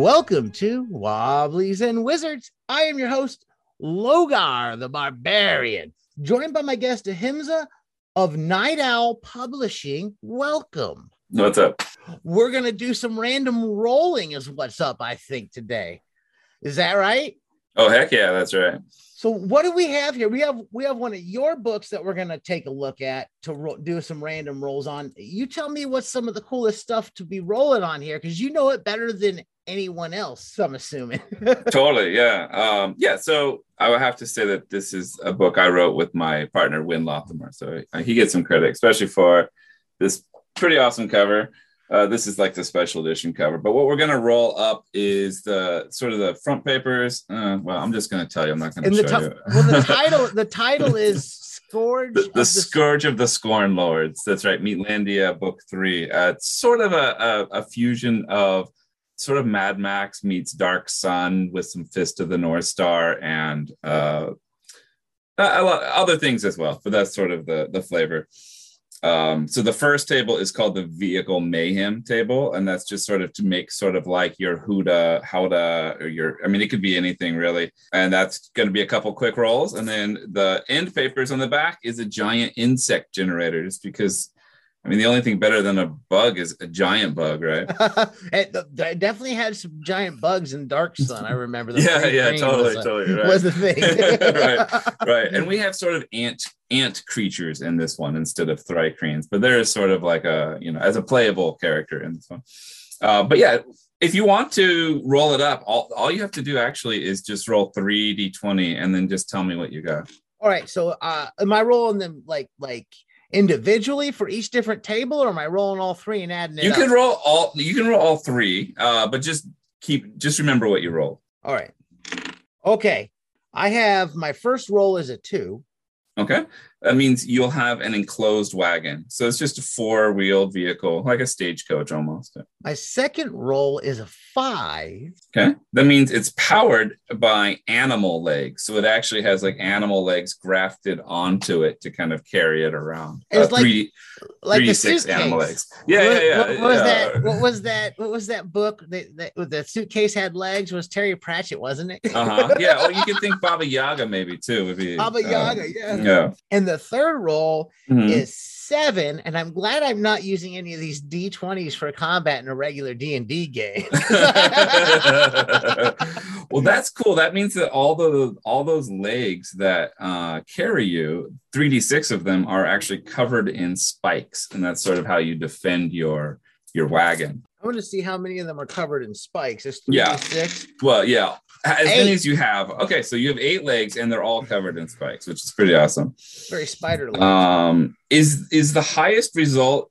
Welcome to Wobblies and Wizards. I am your host, Logar the Barbarian, joined by my guest, Ahimsa of Night Owl Publishing. Welcome. What's up? We're going to do some random rolling, is what's up, I think, today. Is that right? Oh, heck yeah, that's right. So what do we have here? We have we have one of your books that we're going to take a look at to ro- do some random rolls on. You tell me what's some of the coolest stuff to be rolling on here because you know it better than anyone else. I'm assuming. totally, yeah, um, yeah. So I would have to say that this is a book I wrote with my partner Win Lothamar. So he gets some credit, especially for this pretty awesome cover. Uh, this is like the special edition cover. But what we're going to roll up is the sort of the front papers. Uh, well, I'm just going to tell you. I'm not going to show t- you. well, the title the title is Scourge. The, the of Scourge of the Scorn Lords. That's right. Meatlandia Book Three. Uh, it's sort of a, a, a fusion of sort of Mad Max meets Dark Sun with some Fist of the North Star and uh, a, lot other things as well. But that's sort of the the flavor. Um, so the first table is called the vehicle mayhem table, and that's just sort of to make sort of like your Huda, Hauda, or your, I mean, it could be anything really. And that's going to be a couple quick rolls. And then the end papers on the back is a giant insect generator, just because I mean, the only thing better than a bug is a giant bug, right? it, it definitely had some giant bugs in Dark Sun. I remember. The yeah, yeah, totally, was, a- totally, right. Was the thing. right, right. And we have sort of ant ant creatures in this one instead of thri-kreens, but there is sort of like a you know as a playable character in this one. Uh, but yeah, if you want to roll it up, all, all you have to do actually is just roll three d20 and then just tell me what you got. All right. So, uh, am I rolling them like like individually for each different table, or am I rolling all three and adding it? You up? can roll all you can roll all three, uh, but just keep just remember what you roll. All right. Okay. I have my first roll is a two. Okay. That means you'll have an enclosed wagon. So it's just a four wheeled vehicle, like a stagecoach almost. My second roll is a five. Okay. That means it's powered by animal legs. So it actually has like animal legs grafted onto it to kind of carry it around. It's like- 3D, Like a 3D6 suitcase. animal legs. Yeah, what, yeah, yeah. What, was yeah. that? What was that? What was that book that, that the suitcase had legs? Was Terry Pratchett, wasn't it? Uh-huh. Yeah. Oh, you could think Baba Yaga maybe too. Would be Baba uh, Yaga, yeah. Yeah. And the third roll Mhm. is seven, and I'm glad I'm not using any of these D20s for combat in a regular D and D game. well, that's cool. That means that all the all those legs that uh, carry you, three d six of them are actually covered in spikes, and that's sort of how you defend your your wagon. I want to see how many of them are covered in spikes. Three Yeah. six. Well, yeah, as many as you have. Okay, so you have eight legs, and they're all covered in spikes, which is pretty awesome. Very spider like. Um, is is the highest result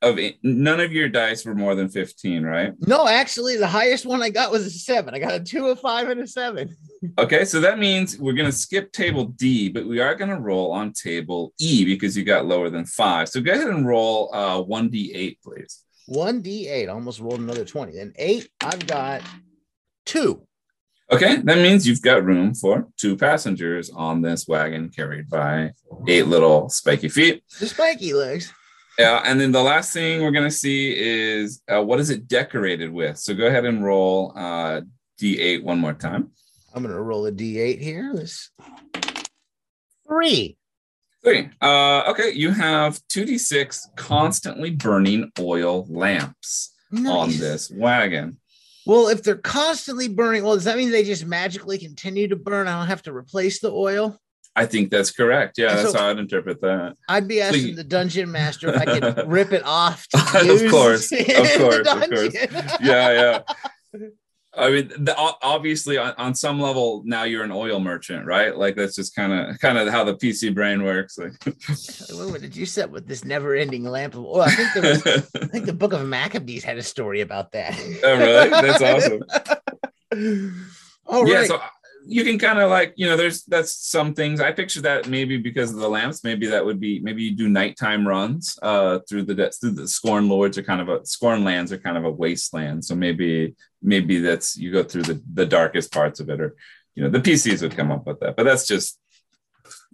of it, none of your dice were more than fifteen, right? no, actually, the highest one I got was a seven. I got a two, a five, and a seven. Okay, so that means we're going to skip table D, but we are going to roll on table E because you got lower than five. So go ahead and roll uh, 1d8, please. One D8. Almost rolled another 20. Then eight, I've got two. Okay, that means you've got room for two passengers on this wagon carried by eight little spiky feet. The spiky legs. Yeah, and then the last thing we're going to see is uh, what is it decorated with? So go ahead and roll uh, D8 one more time. I'm gonna roll a D8 here. This three. Three. Uh, okay, you have 2d6 constantly burning oil lamps. on this wagon. Well, if they're constantly burning, well, does that mean they just magically continue to burn? I don't have to replace the oil. I think that's correct. Yeah, And that's so- how I'd interpret that. I'd be asking you- the dungeon master if I could rip it off. To Of course, of course, of course. Yeah, yeah. I mean, the, obviously, on, on some level, now you're an oil merchant, right? Like that's just kind of kind of how the PC brain works. Like, What did you set with this never-ending lamp of oil? I think there was. I think the Book of Maccabees had a story about that. Oh, really? That's awesome. All right. yeah, so you can kind of like you know, there's that's some things. I picture that maybe because of the lamps, maybe that would be maybe you do nighttime runs uh through the through the Scorn Lords are kind of a Scorn lands are kind of a wasteland, so maybe maybe that's you go through the the darkest parts of it, or you know, the PCs would come up with that, but that's just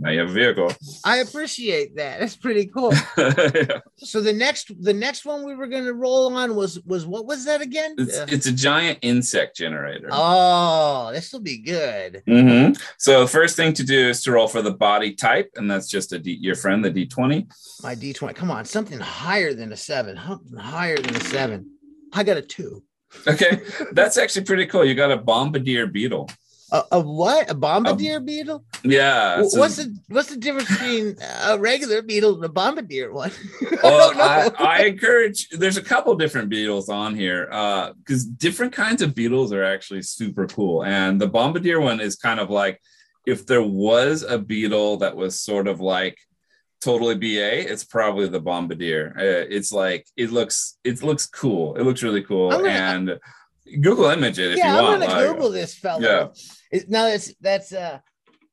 now you have a vehicle. I appreciate that. That's pretty cool. Yeah. So the next the next one we were gonna roll on was was what was that again? It's, Uh, it's a giant insect generator. oh, this will be good. hmm So first thing to do is to roll for the body type, and that's just a D, your friend, the D20. My D20. Come on, something higher than a seven. Something higher than a seven. I got a two. Okay, that's actually pretty cool. You got a bombardier beetle. A, a what? A bombardier beetle? Yeah. So- what's the what's the difference between a regular beetle and a bombardier one? I Well. I, I encourage. There's a couple different beetles on here because different kinds of beetles are actually super cool. And the bombardier one is kind of like if there was a beetle that was sort of like totally BA, it's probably the bombardier. Uh, it's like it looks it looks cool. It looks really cool. Gonna- and Google image it if yeah, you I'm want. gonna like- Google this fella. Yeah. It, now that's that's uh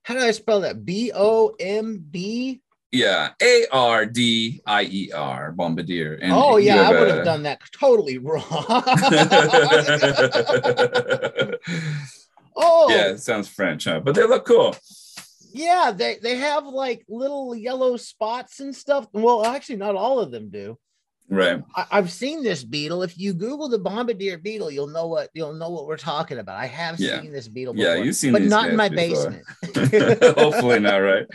how do I spell that? B O M B. Yeah, A R D I E R, bombardier. And Oh yeah, I have would a- have done that totally wrong. oh yeah, it sounds French, huh? But they look cool. Yeah, they they have like little yellow spots and stuff. Well, actually, not all of them do. Right. I, I've seen this beetle. If you Google the bombardier beetle, you'll know what you'll know what we're talking about. I have Yeah. seen this beetle. Yeah, before, you've seen but not in my before. basement. Hopefully not, right?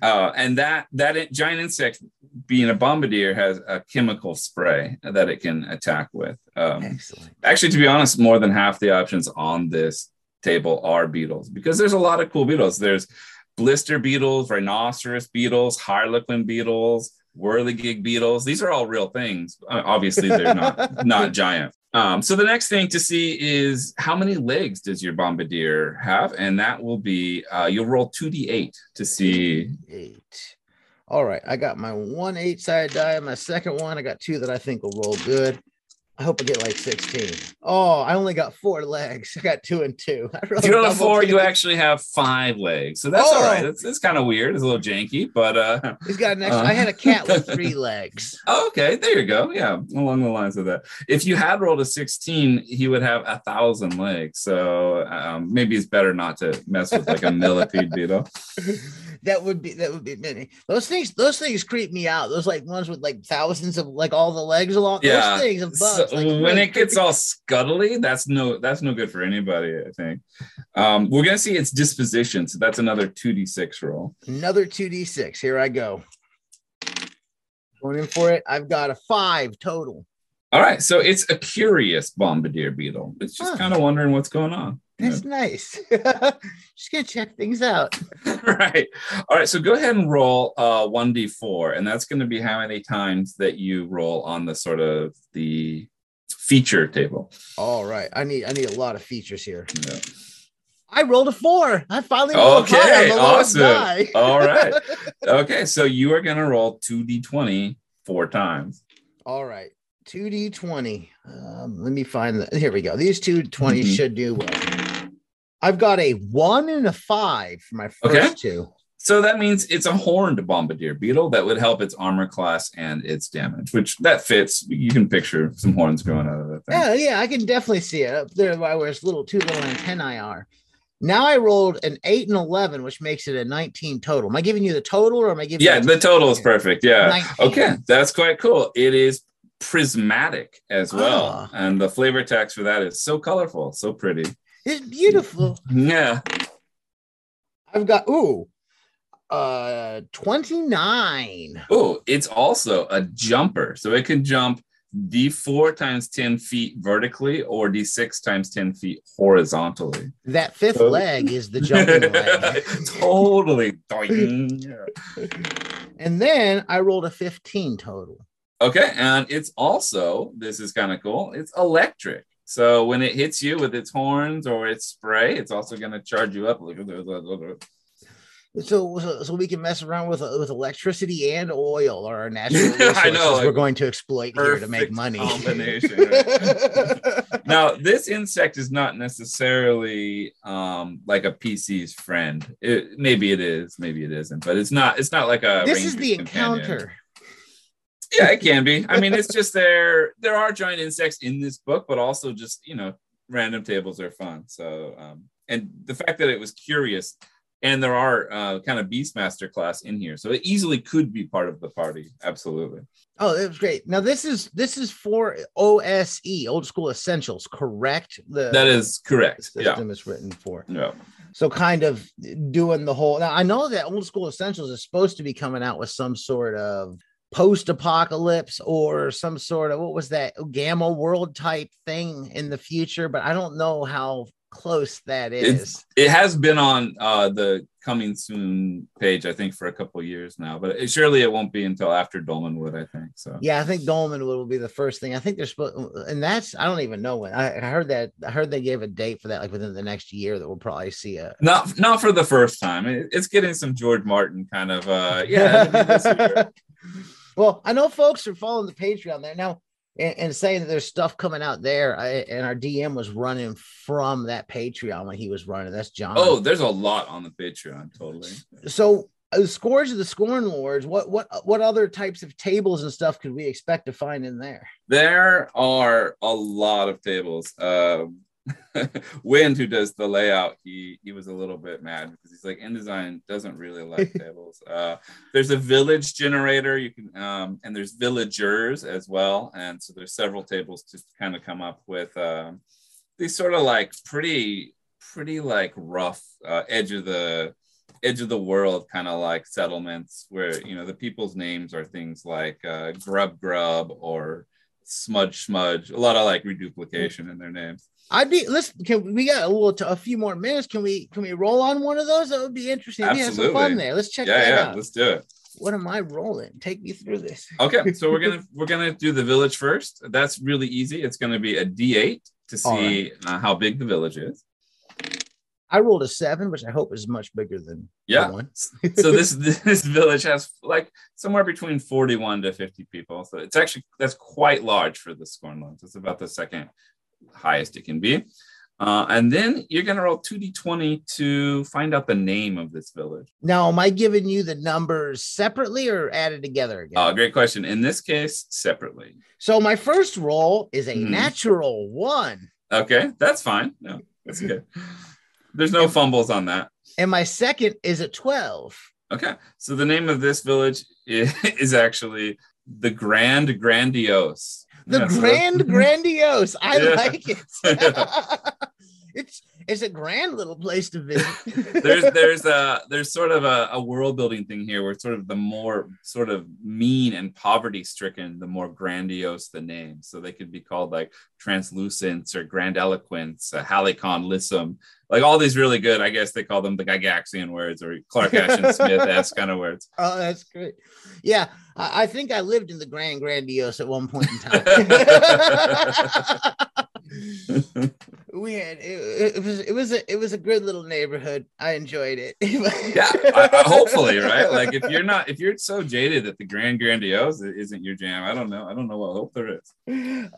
Uh, and that that giant insect, being a bombardier, has a chemical spray that it can attack with. Um, Excellent. actually, to be honest, more than half the options on this table are beetles because there's a lot of cool beetles. There's blister beetles, rhinoceros beetles, harlequin beetles, whirligig beetles. These are all real things. Uh, obviously, they're not not giant. Um, so the next thing to see is how many legs does your bombardier have, and that will be uh, you'll roll two d eight to see. Eight. All right, I got my one eight side die. My second one, I got two that I think will roll good. I hope I get like 16. Oh, I only got four legs. I got two and two. I If rolled you don't have double four, you actually have five legs, so that's all right. Oh. It's, it's kind of weird. It's a little janky, but uh, He's got an extra. Uh. I had a cat with three legs. Oh, okay, there you go. Yeah, along the lines of that. If you had rolled a 16, he would have a thousand legs. So um, maybe it's better not to mess with like a millipede beetle. that would be that would be many. Those things, those things creep me out. Those like ones with like thousands of like all the legs along. Yeah. Those things of So bugs. Like, when really it gets all scuttly, that's no that's no good for anybody. I think. Um, we're gonna see its disposition. So that's another 2d6 roll. another 2d6. Here I go. Going in for it. I've got a five total. All right, so it's a curious bombardier beetle. It's just Huh. kind of wondering what's going on. That's nice. Just gonna check things out. right. All right. So go ahead and roll uh, 1d4, and that's going to be how many times that you roll on the sort of the feature table. All right. I need I need a lot of features here. Yeah. I rolled a four. I finally rolled Okay, awesome. All right. Okay. So you are going to roll 2d20 four times. All right. 2d20. Um, let me find the here we go. These two 20s Mhm. should do well. I've got a one and a five for my first Okay. two. So that means it's a horned bombardier beetle that would help its armor class and its damage, which that fits. You can picture some horns growing out of that thing. Yeah, yeah, I can definitely see it up there where its little two little antennae are. Now I rolled an eight and eleven, which makes it a 19 total. Am I giving you the total or am I giving Yeah, you the total is perfect. Yeah. 19. Okay, that's quite cool. It is prismatic as well. Ah. And the flavor text for that is so colorful, so pretty. It's beautiful. Yeah. I've got ooh uh 29. Oh, it's also a jumper. So it can jump D4 times 10 feet vertically or D6 times 10 feet horizontally. That fifth Oh. leg is the jumping leg. totally. And then I rolled a 15 total. Okay, and it's also this is kind of cool. It's electric. So when it hits you with its horns or its spray, it's also going to charge you up. So, so, so we can mess around with with electricity and oil or our natural I resources know, like, we're going to exploit here to make money. combination, Now, this insect is not necessarily um, like a PC's friend. It, maybe it is, maybe it isn't, but it's not. It's not like a. this is the companion. encounter. Yeah, it can be. I mean, it's just there. There are giant insects in this book, but also just you know, random tables are fun. So, um, and the fact that it was curious and there are uh, kind of Beastmaster class in here, so it easily could be part of the party. Absolutely. Oh, that was great. Now this is this is for OSE, Old School Essentials, correct? The That is correct. system Yeah. is written for. Yeah. So kind of doing the whole. Now I know that Old School Essentials is supposed to be coming out with some sort of post-apocalypse or some sort of what was that gamma world type thing in the future, but I don't know how close that is. It's- It has been on uh, the coming soon page, I think, for a couple years now, but it, surely it won't be until after Dolmenwood, I think. So Yeah, I think Dolman will be the first thing. I think they're supposed, and that's I don't even know when. I, I heard that I heard they gave a date for that, like within the next year, that we'll probably see a. not not for the first time. It, it's getting some George Martin kind of uh yeah. it'll be this year. well, I know folks are following the Patreon there now and, and saying that there's stuff coming out there. I, and our DM was running from that Patreon when he was running. That's John. Oh, there's a lot on the Patreon, totally. so uh, Scourge of the Scorn Lords. What what what other types of tables and stuff could we expect to find in there? There are a lot of tables. Um, Wind, who does the layout, he he was a little bit mad because he's like InDesign doesn't really like tables. Uh, there's a village generator you can, um, and there's villagers as well, and so there's several tables to kind of come up with um, these sort of like pretty pretty like rough uh, edge of the edge of the world kind of like settlements where you know the people's names are things like uh, grub grub or smudge smudge a lot of like reduplication in their names I'd be listen. Can we got a little a few more minutes? Can we can we roll on one of those? That would be interesting. We have some fun there. Let's check yeah that yeah out. let's do it What am I rolling? Take me through this. okay so we're gonna we're gonna do the village first that's really easy it's gonna be a d8 to see uh, how big the village is I rolled a seven, which I hope is much bigger than yeah. one. so this this village has like somewhere between 41 to 50 people. So it's actually that's quite large for the scorn lands it's about the second highest it can be. Uh, and then you're going to roll 2d20 to find out the name of this village. Now, am I giving you the numbers separately or added together again? uh, great question. In this case separately. So my first roll is a Mhm. natural one, okay that's fine. No that's good there's no fumbles on that and my second is a twelve. okay so the name of this village is, actually the grand grandiose The Yeah, so- grand grandiose. I Yeah. like it. it's it's a grand little place to visit. there's there's a there's sort of a, a world building thing here where sort of the more sort of mean and poverty stricken the more grandiose the name so they could be called like translucence or grandiloquence uh, halicon lissum like all these really good i guess they call them the gygaxian words or clark ashton smith s kind of words Oh, that's great. Yeah, I, I think I lived in the Grand Grandiose at one point in time. we had it, it was it was a it was a good little neighborhood. I enjoyed it. yeah I, I, hopefully right like if you're not if you're so jaded that the grand grandiose isn't your jam i don't know i don't know what hope there is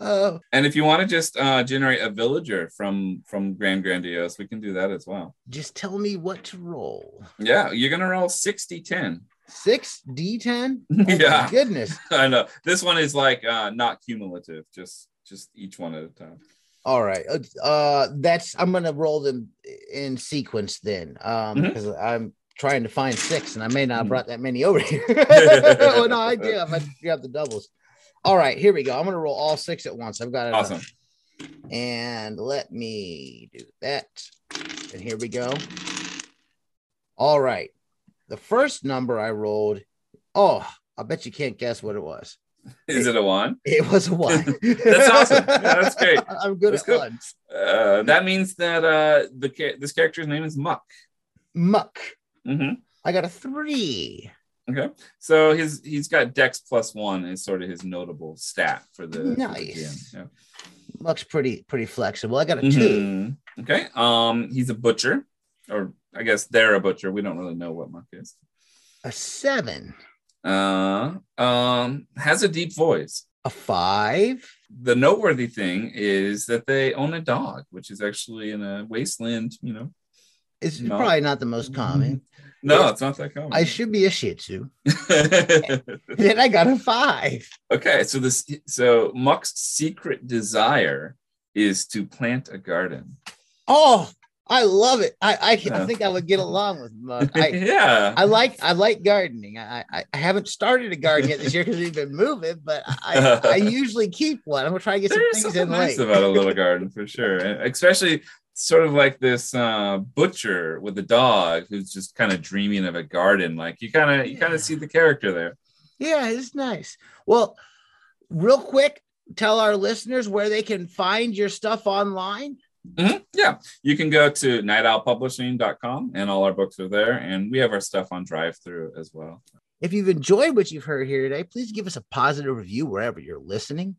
Oh, And if you want to just uh, generate a villager from from Grand Grandiose, we can do that as well. just tell me what to roll. Yeah, you're gonna roll 60 10. Six D10. Oh Yeah. goodness. I know. This one is like uh not cumulative, just just each one at a time. All right. Uh, Uh, that's I'm gonna roll them in sequence then. Um, because I'm trying to find six, and I may not have Mhm. brought that many over here. oh no, I do. I grab the doubles. All right, here we go. I'm gonna roll all six at once. I've got it. up. Awesome. And let me do that. And here we go. All right. The first number I rolled. Oh, I bet you can't guess what it was. Is it a one? It was a one. That's awesome. Yeah, that's great. I'm good That's at cool. ones. Uh, that means that uh the this character's name is Muck. Muck. Mhm. I got a three. Okay, so his he's got Dex plus one is sort of his notable stat for the for the Nice. Yeah. Muck's pretty pretty flexible. I got a two. Mhm. Okay. Um, he's a butcher, or I guess they're a butcher. We don't really know what Muck is. A seven. Uh, um, has a deep voice. A five. The noteworthy thing is that they own a dog, which is actually in a wasteland. You know, It's No. probably not the most common. no, it's not that common. I should be a Shih Tzu. Then I got a five. okay, so this so Muck's secret desire is to plant a garden. Oh, I love it. I I, yeah. I think I would get along with Muck. I, yeah, I like I like gardening. I, I, I haven't started a garden yet this year because we've been moving, but I, I usually keep one. I'm gonna try to get There's some things in nice late. about a little garden for sure, and especially sort of like this uh, butcher with a dog who's just kind of dreaming of a garden. Like you kind of you kind of see the character there. Yeah, it's nice. Well, real quick, tell our listeners where they can find your stuff online. Mm-hmm. Yeah, you can go to nightowlpublishing.com and all our books are there. And we have our stuff on DriveThru as well. If you've enjoyed what you've heard here today, please give us a positive review wherever you're listening.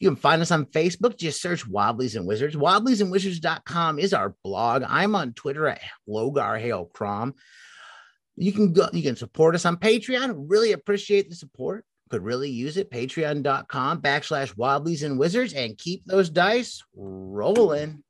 You can find us on Facebook. Just search Wobblies and Wizards. Wobbliesandwizards.com is our blog. I'm on Twitter at Logar Hale Crom. You can go, you can support us on Patreon. Really appreciate the support. Could really use it. Patreon.com backslash Wobblies and Wizards and keep those dice rolling.